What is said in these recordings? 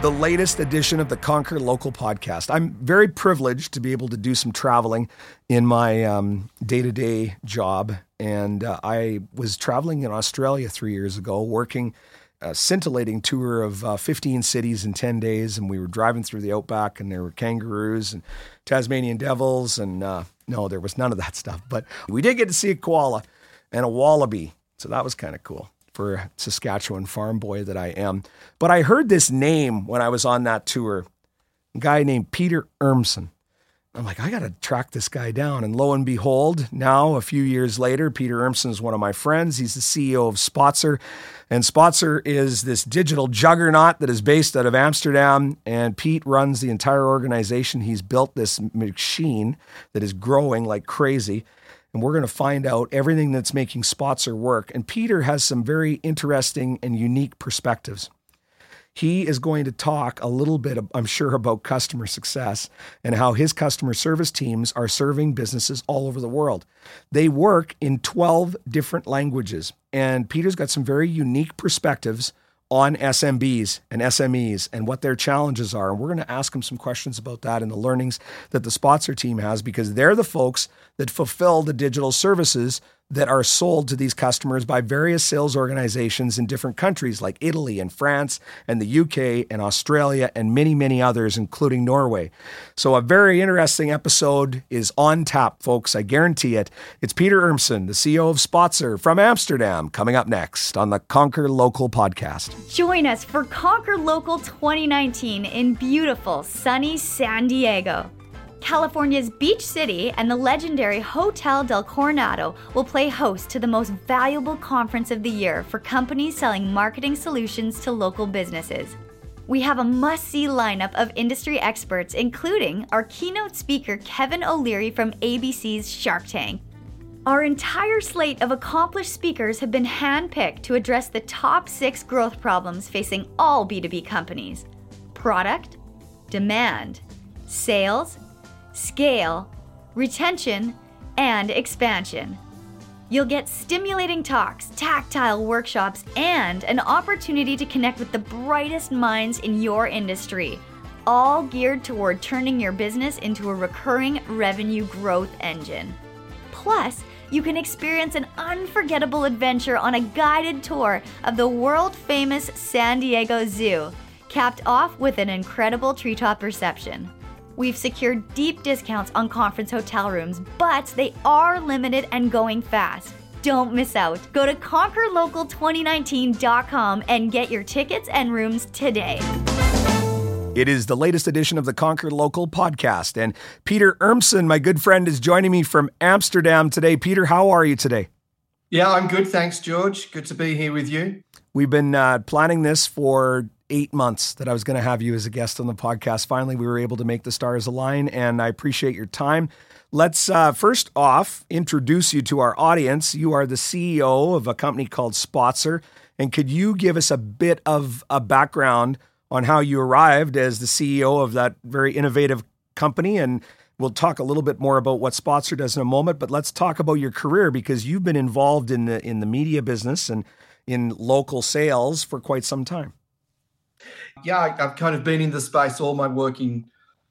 The latest edition of the Conquer Local podcast. I'm very privileged to be able to do some traveling in my day to day job. And uh, I was traveling in Australia three years ago, working a scintillating tour of uh, 15 cities in 10 days. And we were driving through the outback, and there were kangaroos and Tasmanian devils. And uh, no, there was none of that stuff. But we did get to see a koala and a wallaby. So that was kind of cool for Saskatchewan farm boy that I am. But I heard this name when I was on that tour, a guy named Peter Urmson. I'm like, I got to track this guy down. And lo and behold, now a few years later, Peter Urmson is one of my friends. He's the CEO of Spotzer. And Spotzer is this digital juggernaut that is based out of Amsterdam. And Pete runs the entire organization. He's built this machine that is growing like crazy and we're going to find out everything that's making Spotzer work. And Peter has some very interesting and unique perspectives. He is going to talk a little bit, I'm sure, about customer success and how his customer service teams are serving businesses all over the world. They work in 12 different languages. And Peter's got some very unique perspectives on SMBs and SMEs and what their challenges are. And we're going to ask them some questions about that and the learnings that the Spotzer team has because they're the folks that fulfill the digital services that are sold to these customers by various sales organizations in different countries like Italy and France and the UK and Australia and many, many others, including Norway. So, a very interesting episode is on tap, folks. I guarantee it. It's Peter Urmson, the CEO of Spotzer from Amsterdam, coming up next on the Conquer Local podcast. Join us for Conquer Local 2019 in beautiful, sunny San Diego. California's Beach City and the legendary Hotel del Coronado will play host to the most valuable conference of the year for companies selling marketing solutions to local businesses. We have a must see lineup of industry experts, including our keynote speaker Kevin O'Leary from ABC's Shark Tank. Our entire slate of accomplished speakers have been handpicked to address the top six growth problems facing all B2B companies product, demand, sales, scale, retention, and expansion. You'll get stimulating talks, tactile workshops, and an opportunity to connect with the brightest minds in your industry, all geared toward turning your business into a recurring revenue growth engine. Plus, you can experience an unforgettable adventure on a guided tour of the world famous San Diego Zoo, capped off with an incredible treetop reception. We've secured deep discounts on conference hotel rooms, but they are limited and going fast. Don't miss out. Go to conquerlocal2019.com and get your tickets and rooms today. It is the latest edition of the Conquer Local podcast, and Peter Urmson, my good friend, is joining me from Amsterdam today. Peter, how are you today? Yeah, I'm good. Thanks, George. Good to be here with you. We've been uh, planning this for eight months that I was going to have you as a guest on the podcast. Finally, we were able to make the stars align, and I appreciate your time. Let's uh, first off introduce you to our audience. You are the CEO of a company called Spotzer. And could you give us a bit of a background on how you arrived as the CEO of that very innovative company? And we'll talk a little bit more about what Spotzer does in a moment. But let's talk about your career because you've been involved in the in the media business and in local sales for quite some time. Yeah, I've kind of been in the space all my working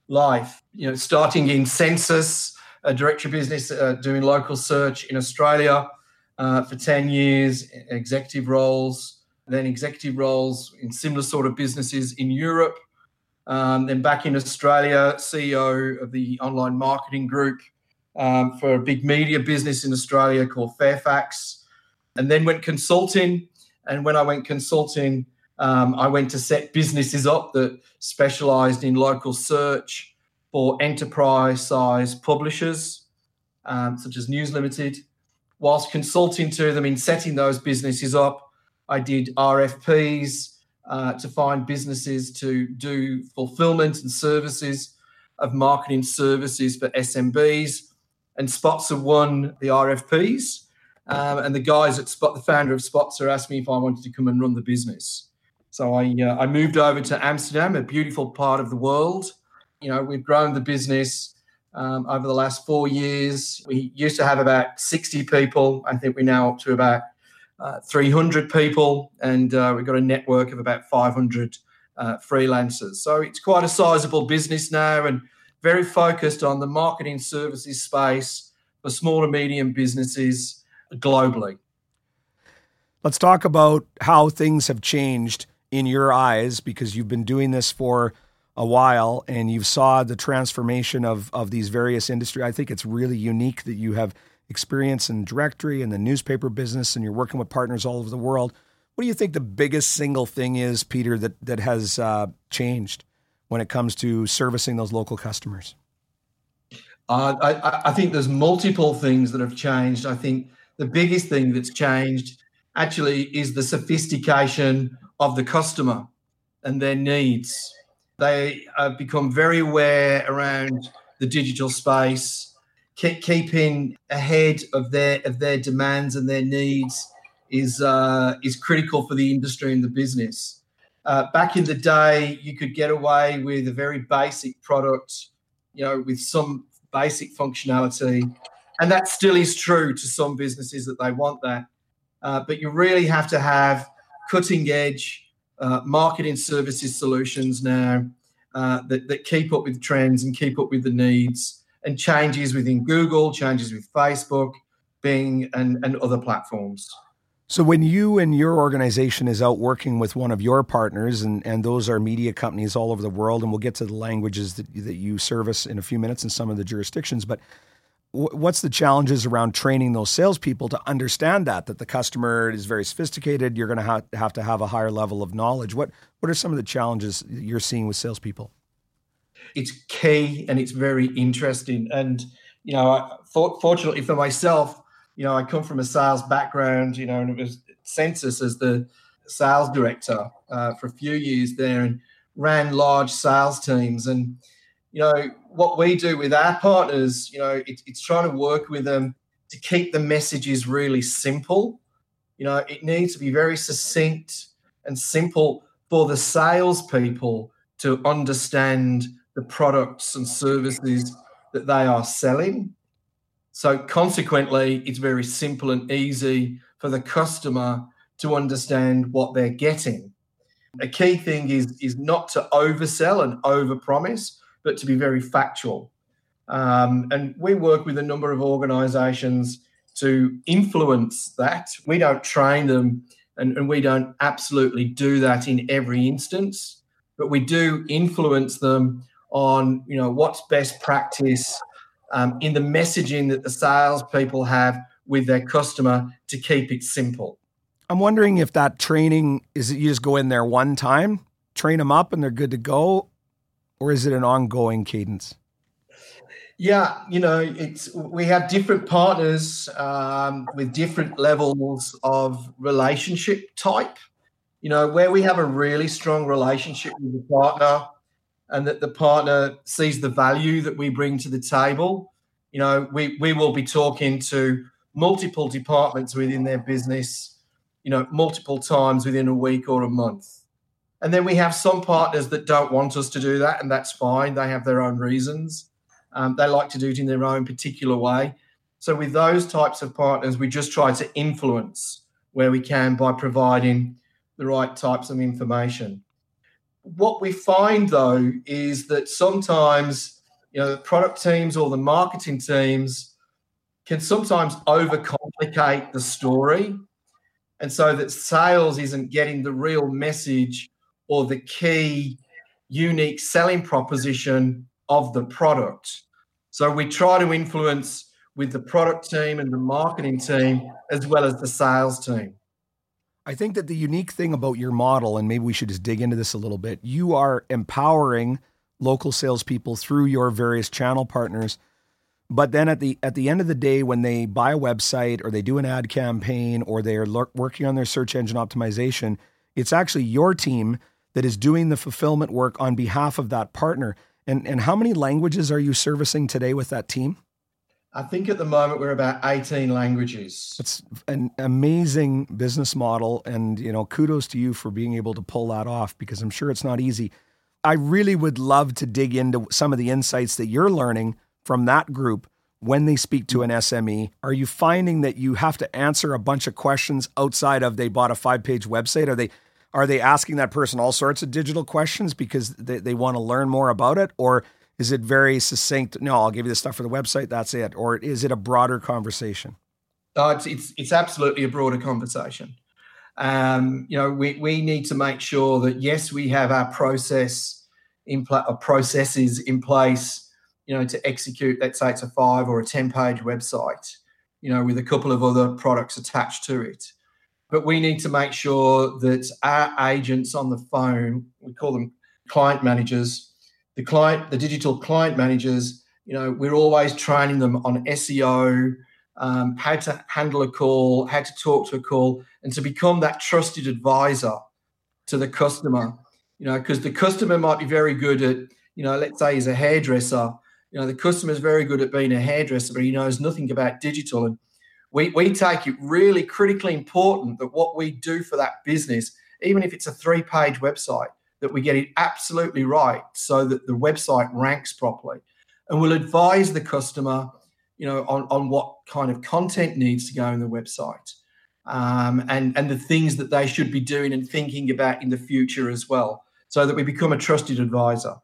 life. You know, starting in Sensis, a directory business, uh, doing local search in Australia uh, for ten years, executive roles, then executive roles in similar sort of businesses in Europe. Um, then back in Australia, CEO of the online marketing group um, for a big media business in Australia called Fairfax, and then went consulting. And when I went consulting, um, I went to set businesses up that specialized in local search for enterprise size publishers, um, such as News Limited. Whilst consulting to them in setting those businesses up, I did RFPs uh, to find businesses to do fulfillment and services of marketing services for SMBs. and Spotzer won the RFPs. Um, and the guys at Spot, the founder of Spotzer, asked me if I wanted to come and run the business. So I uh, I moved over to Amsterdam, a beautiful part of the world. You know, we've grown the business um, over the last four years. We used to have about 60 people. I think we're now up to about uh, 300 people, and uh, we've got a network of about 500 uh, freelancers. So it's quite a sizable business now and very focused on the marketing services space for small and medium businesses globally. Let's talk about how things have changed in your eyes because you've been doing this for a while and you've saw the transformation of of these various industry. I think it's really unique that you have experience in directory and the newspaper business and you're working with partners all over the world. What do you think the biggest single thing is, Peter, that that has uh, changed when it comes to servicing those local customers? Uh, I, I think there's multiple things that have changed. I think the biggest thing that's changed actually is the sophistication of the customer and their needs. They have become very aware around the digital space, keep, keeping ahead of their of their demands and their needs is uh, is critical for the industry and the business. Uh, back in the day, you could get away with a very basic product, you know, with some basic functionality, and that still is true to some businesses that they want that. Uh, but you really have to have cutting edge uh, marketing services solutions now uh, that, that keep up with trends and keep up with the needs and changes within Google, changes with Facebook, Bing, and, and other platforms. So when you and your organization is out working with one of your partners, and, and those are media companies all over the world, and we'll get to the languages that, that you service in a few minutes in some of the jurisdictions, but what's the challenges around training those salespeople to understand that that the customer is very sophisticated? You're going to have, to have a higher level of knowledge. What what are some of the challenges you're seeing with salespeople? It's key and it's very interesting. And you know, fortunately for myself, you know, I come from a sales background. You know, and it was Sensis as the sales director uh, for a few years there, and ran large sales teams and you know, what we do with our partners, you know, it, it's trying to work with them to keep the messages really simple. You know, it needs to be very succinct and simple for the salespeople to understand the products and services that they are selling. So, consequently, it's very simple and easy for the customer to understand what they're getting. A key thing is, is not to oversell and overpromise, but to be very factual. Um, and we work with a number of organizations to influence that. We don't train them and, and, we don't absolutely do that in every instance, but we do influence them on, you know, what's best practice um, in the messaging that the salespeople have with their customer to keep it simple. I'm wondering if that training is you just go in there one time, train them up and they're good to go, or is it an ongoing cadence? Yeah, you know, it's we have different partners um, with different levels of relationship type. You know, where we have a really strong relationship with the partner, and that the partner sees the value that we bring to the table. You know, we we will be talking to multiple departments within their business. You know, multiple times within a week or a month and then we have some partners that don't want us to do that, and that's fine. They have their own reasons. Um, they like to do it in their own particular way. So, with those types of partners, we just try to influence where we can by providing the right types of information. What we find though is that sometimes, you know, the product teams or the marketing teams can sometimes overcomplicate the story. And so that sales isn't getting the real message or the key unique selling proposition of the product. So we try to influence with the product team and the marketing team as well as the sales team. I think that the unique thing about your model, and maybe we should just dig into this a little bit, you are empowering local salespeople through your various channel partners. But then at the at the end of the day, when they buy a website or they do an ad campaign or they are working on their search engine optimization, it's actually your team that is doing the fulfillment work on behalf of that partner. And, and how many languages are you servicing today with that team? I think at the moment we're about 18 languages. It's an amazing business model. And, you know, kudos to you for being able to pull that off because I'm sure it's not easy. I really would love to dig into some of the insights that you're learning from that group when they speak to an SME. Are you finding that you have to answer a bunch of questions outside of they bought a five page website? Are they are they asking that person all sorts of digital questions because they, they want to learn more about it? Or is it very succinct? No, I'll give you the stuff for the website. That's it. Or is it a broader conversation? No, it's it's, it's absolutely a broader conversation. Um, you know, we, we need to make sure that yes, we have our process in pl- uh, processes in place. You know, to execute, let's say it's a five or a ten page website. You know, with a couple of other products attached to it. But we need to make sure that our agents on the phone, we call them client managers, the client, the digital client managers, you know, we're always training them on SEO, um, how to handle a call, how to talk to a call, and to become that trusted advisor to the customer. You know, because the customer might be very good at, you know, let's say he's a hairdresser. You know, the customer is very good at being a hairdresser, but he knows nothing about digital. And we, we take it really critically important that what we do for that business, even if it's a three page website, that we get it absolutely right so that the website ranks properly. And we'll advise the customer, you know, on, on what kind of content needs to go in the website. Um, and, and the things that they should be doing and thinking about in the future as well, so that we become a trusted advisor.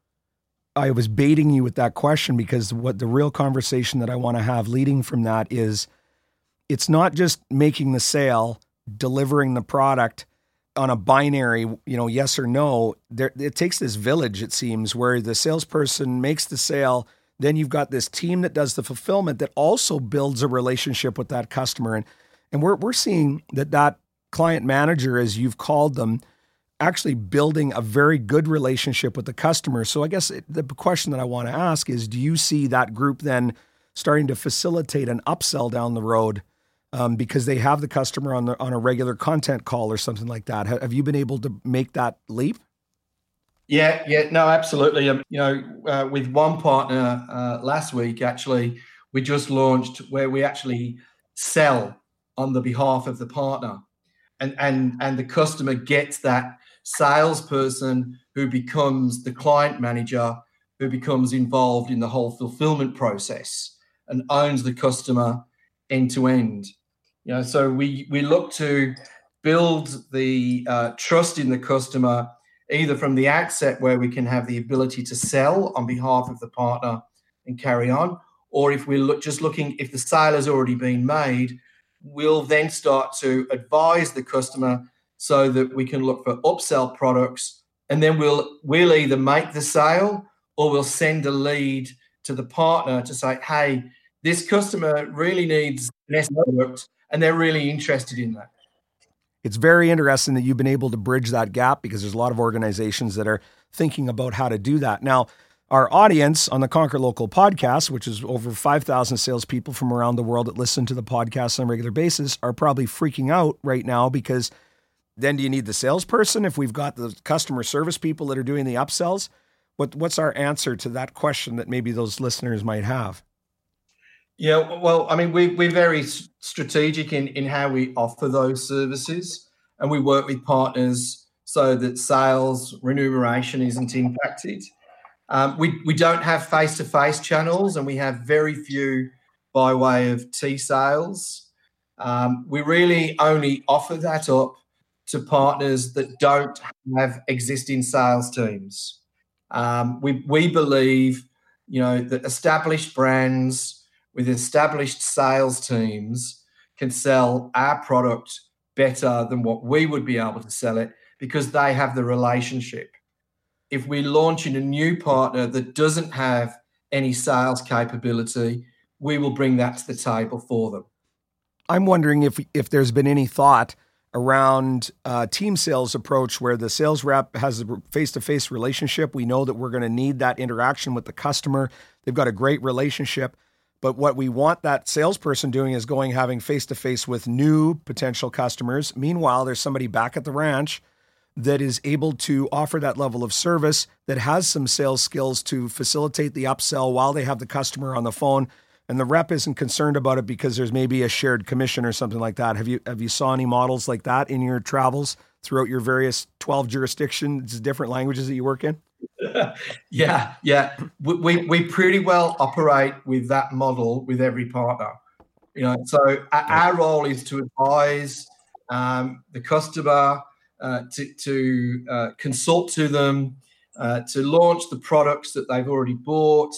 I was baiting you with that question because what the real conversation that I want to have leading from that is it's not just making the sale, delivering the product on a binary, you know, yes or no. There, it takes this village, it seems, where the salesperson makes the sale. Then you've got this team that does the fulfillment that also builds a relationship with that customer. And, and we're, we're seeing that that client manager, as you've called them, actually building a very good relationship with the customer. So I guess the question that I want to ask is do you see that group then starting to facilitate an upsell down the road um, because they have the customer on the on a regular content call or something like that. Have you been able to make that leap? Yeah, yeah, no, absolutely. Um, you know, uh, with one partner uh, last week, actually, we just launched where we actually sell on the behalf of the partner, and and and the customer gets that salesperson who becomes the client manager, who becomes involved in the whole fulfillment process and owns the customer end to end. You know, so we we look to build the uh, trust in the customer either from the outset where we can have the ability to sell on behalf of the partner and carry on, or if we're look, just looking if the sale has already been made, we'll then start to advise the customer so that we can look for upsell products, and then we'll we'll either make the sale or we'll send a lead to the partner to say, hey, this customer really needs an product and they're really interested in that. It's very interesting that you've been able to bridge that gap because there's a lot of organizations that are thinking about how to do that. Now, our audience on the Conquer Local podcast, which is over 5,000 salespeople from around the world that listen to the podcast on a regular basis, are probably freaking out right now because then do you need the salesperson if we've got the customer service people that are doing the upsells? What, what's our answer to that question that maybe those listeners might have? Yeah, well, I mean, we, we're very strategic in, in how we offer those services, and we work with partners so that sales remuneration isn't impacted. Um, we, we don't have face to face channels, and we have very few by way of T sales. Um, we really only offer that up to partners that don't have existing sales teams. Um, we, we believe, you know, that established brands with established sales teams can sell our product better than what we would be able to sell it because they have the relationship. If we launch in a new partner that doesn't have any sales capability, we will bring that to the table for them. I'm wondering if if there's been any thought around uh, team sales approach where the sales rep has a face-to-face relationship. We know that we're going to need that interaction with the customer. They've got a great relationship. But what we want that salesperson doing is going having face to face with new potential customers. Meanwhile, there's somebody back at the ranch that is able to offer that level of service that has some sales skills to facilitate the upsell while they have the customer on the phone and the rep isn't concerned about it because there's maybe a shared commission or something like that. Have you have you saw any models like that in your travels throughout your various 12 jurisdictions, different languages that you work in? yeah, yeah. We, we, we pretty well operate with that model with every partner. You know, so our role is to advise um, the customer, uh, to, to uh, consult to them, uh, to launch the products that they've already bought.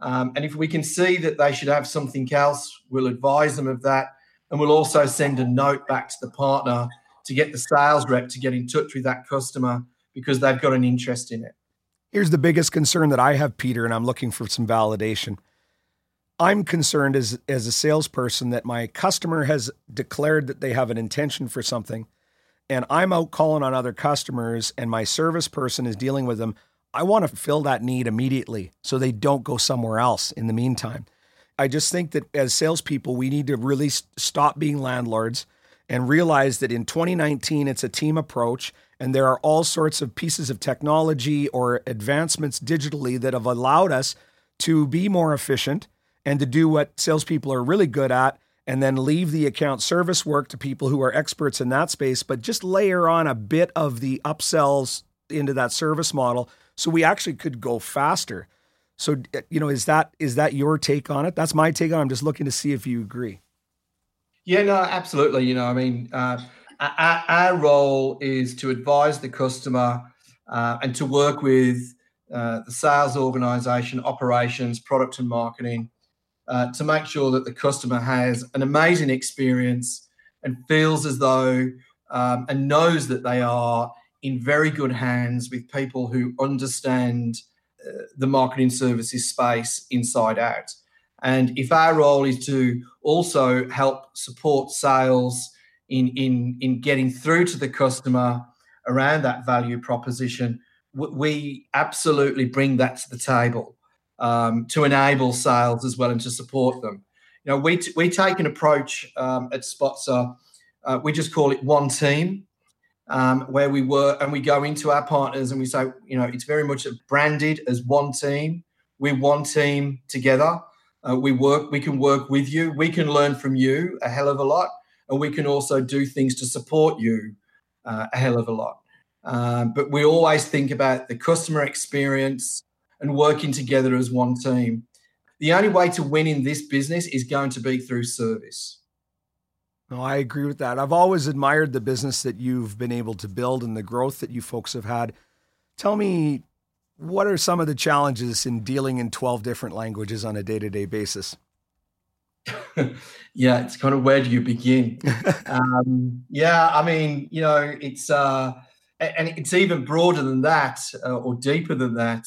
Um, and if we can see that they should have something else, we'll advise them of that. And we'll also send a note back to the partner to get the sales rep to get in touch with that customer because they've got an interest in it. Here's the biggest concern that I have, Peter, and I'm looking for some validation. I'm concerned as as a salesperson that my customer has declared that they have an intention for something, and I'm out calling on other customers, and my service person is dealing with them. I want to fill that need immediately so they don't go somewhere else in the meantime. I just think that as salespeople, we need to really stop being landlords and realize that in 2019, it's a team approach, and there are all sorts of pieces of technology or advancements digitally that have allowed us to be more efficient and to do what salespeople are really good at and then leave the account service work to people who are experts in that space, but just layer on a bit of the upsells into that service model so we actually could go faster. So you know, is that is that your take on it? That's my take on. it. I'm just looking to see if you agree. Yeah, no, absolutely. You know, I mean, uh, our, our, role is to advise the customer uh, and to work with uh, the sales organization, operations, product and marketing uh, to make sure that the customer has an amazing experience and feels as though um, and knows that they are in very good hands with people who understand uh, the marketing services space inside out. And if our role is to also help support sales in, in, in getting through to the customer around that value proposition, we absolutely bring that to the table um, to enable sales as well and to support them. You know, we, t- we take an approach um, at Spotzer, uh, we just call it one team, um, where we work and we go into our partners and we say, you know, it's very much branded as one team. We're one team together. Uh, we work, we can work with you. We can learn from you a hell of a lot. And we can also do things to support you uh, a hell of a lot. Um, but we always think about the customer experience, and working together as one team. The only way to win in this business is going to be through service. No, I agree with that. I've always admired the business that you've been able to build and the growth that you folks have had. Tell me, what are some of the challenges in dealing in 12 different languages on a day to day basis? yeah, it's kind of where do you begin? um, yeah, I mean, you know, it's, uh, and it's even broader than that uh, or deeper than that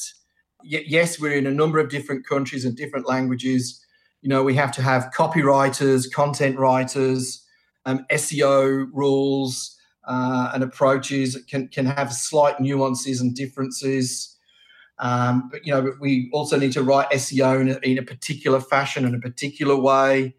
yes, we're in a number of different countries and different languages. You know, we have to have copywriters, content writers, um, SEO rules uh, and approaches can can have slight nuances and differences. Um, but you know, we also need to write SEO in a, in a particular fashion in a particular way.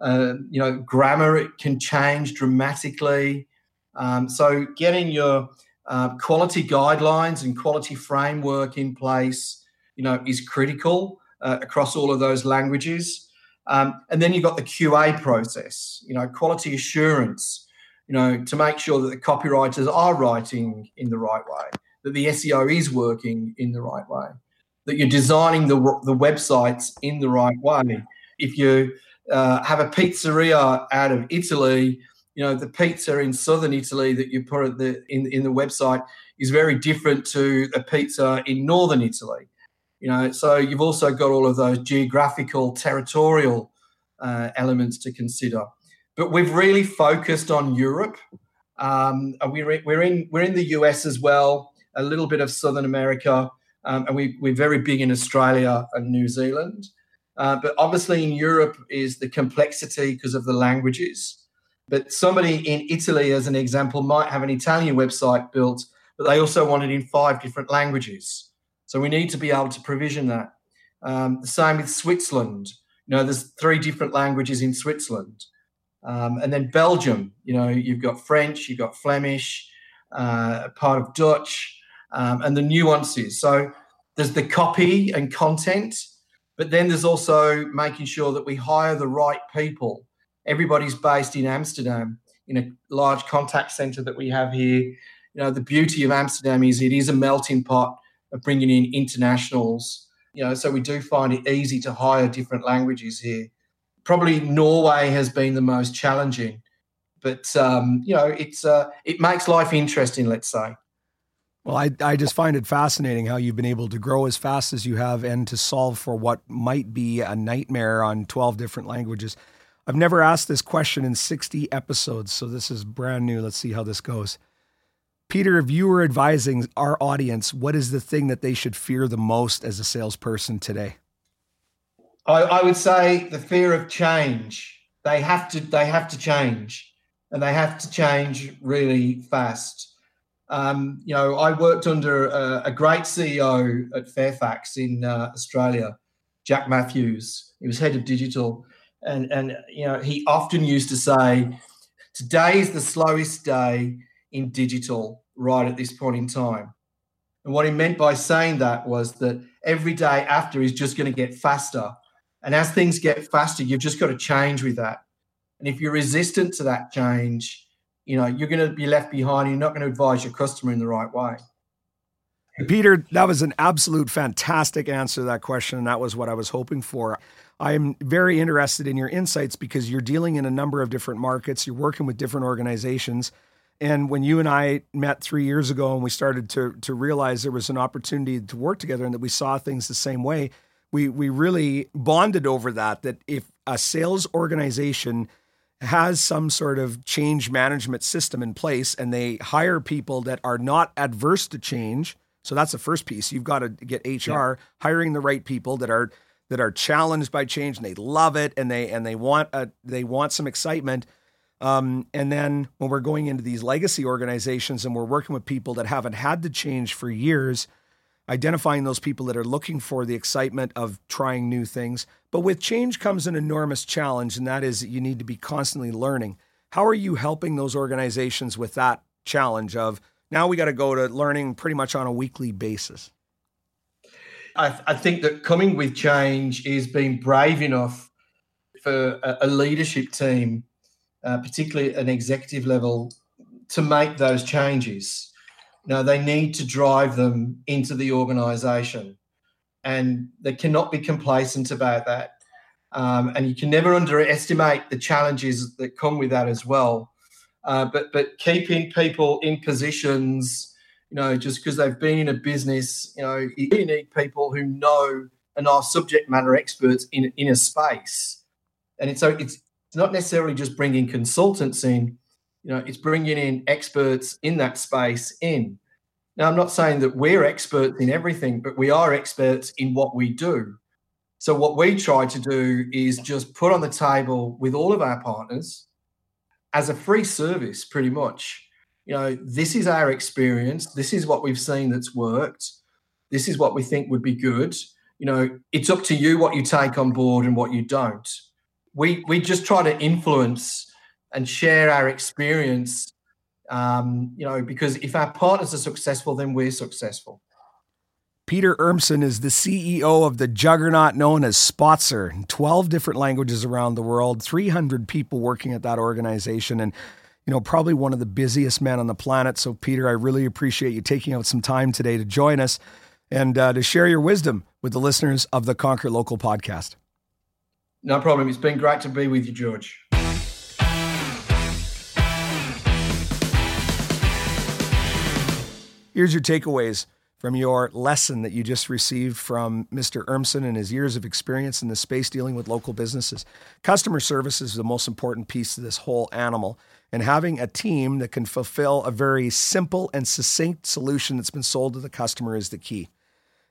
Uh, you know, grammar it can change dramatically. Um, so, getting your uh, quality guidelines and quality framework in place you know, is critical uh, across all of those languages. Um, and then you've got the QA process, you know, quality assurance, you know, to make sure that the copywriters are writing in the right way, that the SEO is working in the right way, that you're designing the, the websites in the right way. If you uh, have a pizzeria out of Italy, you know, the pizza in southern Italy that you put the, in, in the website is very different to a pizza in northern Italy. You know so you've also got all of those geographical territorial uh, elements to consider. But we've really focused on europe. Um, we're, we're in we're in the us as well a little bit of southern america um, and we, we're very big in australia and new zealand uh, but obviously in europe is the complexity because of the languages but somebody in italy as an example might have an italian website built but they also want it in five different languages so we need to be able to provision that. Um, the same with Switzerland. You know, there's three different languages in Switzerland. Um, and then Belgium, you know, you've got French, you've got Flemish, uh, part of Dutch, um, and the nuances. So there's the copy and content, But then there's also making sure that we hire the right people. Everybody's based in Amsterdam in a large contact center that we have here. You know, the beauty of Amsterdam is it is a melting pot of bringing in internationals. You know, so we do find it easy to hire different languages here. Probably Norway has been the most challenging, but um, you know, it's uh, it makes life interesting. Let's say. Well, I, I just find it fascinating how you've been able to grow as fast as you have and to solve for what might be a nightmare on 12 different languages. I've never asked this question in 60 episodes, so this is brand new. Let's see how this goes. Peter, if you were advising our audience, what is the thing that they should fear the most as a salesperson today? I, I would say the fear of change. They have to they have to change, and they have to change really fast. Um, you know, I worked under a, a great CEO at Fairfax in uh, Australia, Jack Matthews. He was head of digital, and and you know he often used to say, "Today is the slowest day in digital right at this point in time." And what he meant by saying that was that every day after is just going to get faster, and as things get faster, you've just got to change with that. And if you're resistant to that change, you know you're going to be left behind. You're not going to advise your customer in the right way. Peter, that was an absolute fantastic answer to that question. And that was what I was hoping for. I'm very interested in your insights because you're dealing in a number of different markets, you're working with different organizations. And when you and I met three years ago and we started to, to realize there was an opportunity to work together and that we saw things the same way, we, we really bonded over that. That if a sales organization has some sort of change management system in place and they hire people that are not adverse to change, so that's the first piece. You've got to get HR yeah. hiring the right people that are that are challenged by change and they love it and they and they want a, they want some excitement. Um, and then when we're going into these legacy organizations and we're working with people that haven't had to change for years, identifying those people that are looking for the excitement of trying new things. But with change comes an enormous challenge, and that is that you need to be constantly learning. How are you helping those organizations with that challenge of now we got to go to learning pretty much on a weekly basis? I, I, think that coming with change is being brave enough for a, a leadership team, uh, particularly an executive level, to make those changes. Now, they need to drive them into the organization, and they cannot be complacent about that. Um, and you can never underestimate the challenges that come with that as well. Uh, but but keeping people in positions you know, just because they've been in a business, you know, you need people who know and are subject matter experts in, in a space. And it's, so it's not necessarily just bringing consultants in, you know, it's bringing in experts in that space in. Now, I'm not saying that we're experts in everything, but we are experts in what we do. So, what we try to do is just put on the table with all of our partners as a free service, pretty much, you know, this is our experience. This is what we've seen that's worked. This is what we think would be good. You know, it's up to you what you take on board and what you don't. We we just try to influence and share our experience. Um, you know, because if our partners are successful, then we're successful. Peter Urmson is the CEO of the juggernaut known as Spotzer, 12 different languages around the world, 300 people working at that organization. And you know, probably one of the busiest men on the planet. So, Peter, I really appreciate you taking out some time today to join us and uh, to share your wisdom with the listeners of the Conquer Local podcast. No problem. It's been great to be with you, George. Here's your takeaways from your lesson that you just received from Mr. Urmson and his years of experience in the space dealing with local businesses. Customer service is the most important piece of this whole animal and having a team that can fulfill a very simple and succinct solution that's been sold to the customer is the key.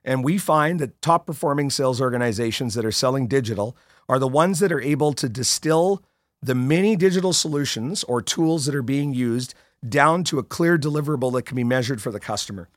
And we find that top performing sales organizations that are selling digital are the ones that are able to distill the many digital solutions or tools that are being used down to a clear deliverable that can be measured for the customer.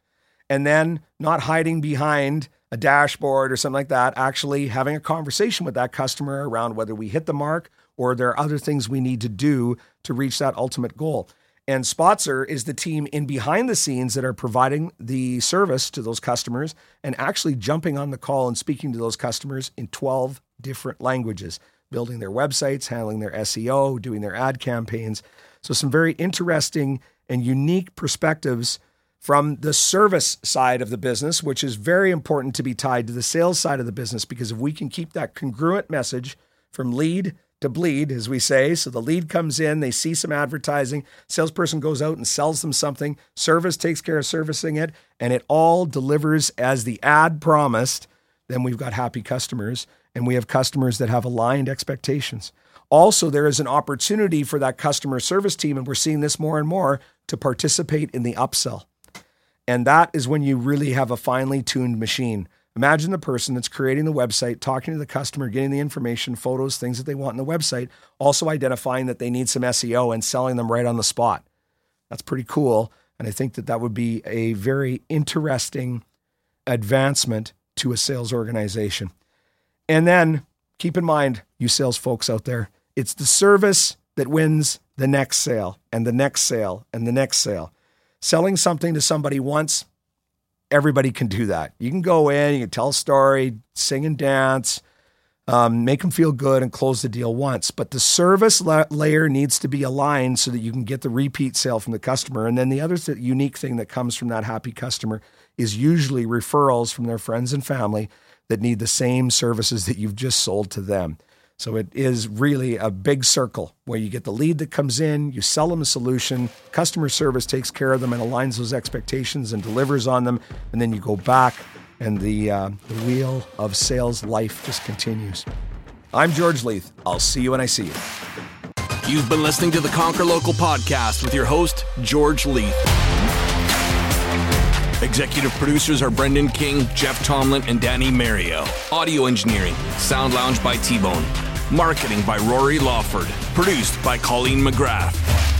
And then not hiding behind a dashboard or something like that, actually having a conversation with that customer around whether we hit the mark or there are other things we need to do to reach that ultimate goal. And Spotzer is the team in behind the scenes that are providing the service to those customers and actually jumping on the call and speaking to those customers in 12 different languages, building their websites, handling their SEO, doing their ad campaigns. So, some very interesting and unique perspectives from the service side of the business, which is very important to be tied to the sales side of the business because if we can keep that congruent message from lead to bleed, as we say. So the lead comes in, they see some advertising, salesperson goes out and sells them something, service takes care of servicing it, and it all delivers as the ad promised. Then we've got happy customers, and we have customers that have aligned expectations. Also, there is an opportunity for that customer service team, and we're seeing this more and more, to participate in the upsell. And that is when you really have a finely tuned machine. Imagine the person that's creating the website, talking to the customer, getting the information, photos, things that they want in the website, also identifying that they need some SEO and selling them right on the spot. That's pretty cool. And I think that that would be a very interesting advancement to a sales organization. And then keep in mind, you sales folks out there, it's the service that wins the next sale and the next sale and the next sale. Selling something to somebody once everybody can do that. You can go in, you can tell a story, sing and dance, um, make them feel good, and close the deal once. But the service la- layer needs to be aligned so that you can get the repeat sale from the customer. And then the other th- unique thing that comes from that happy customer is usually referrals from their friends and family that need the same services that you've just sold to them. So it is really a big circle where you get the lead that comes in, you sell them a solution, customer service takes care of them and aligns those expectations and delivers on them, and then you go back and the uh, the wheel of sales life just continues. I'm George Leith. I'll see you when I see you. You've been listening to the Conquer Local podcast with your host, George Leith. Executive producers are Brendan King, Jeff Tomlin, and Danny Mario. Audio engineering, Sound Lounge by T Bone. Marketing by Rory Lawford. Produced by Colleen McGrath.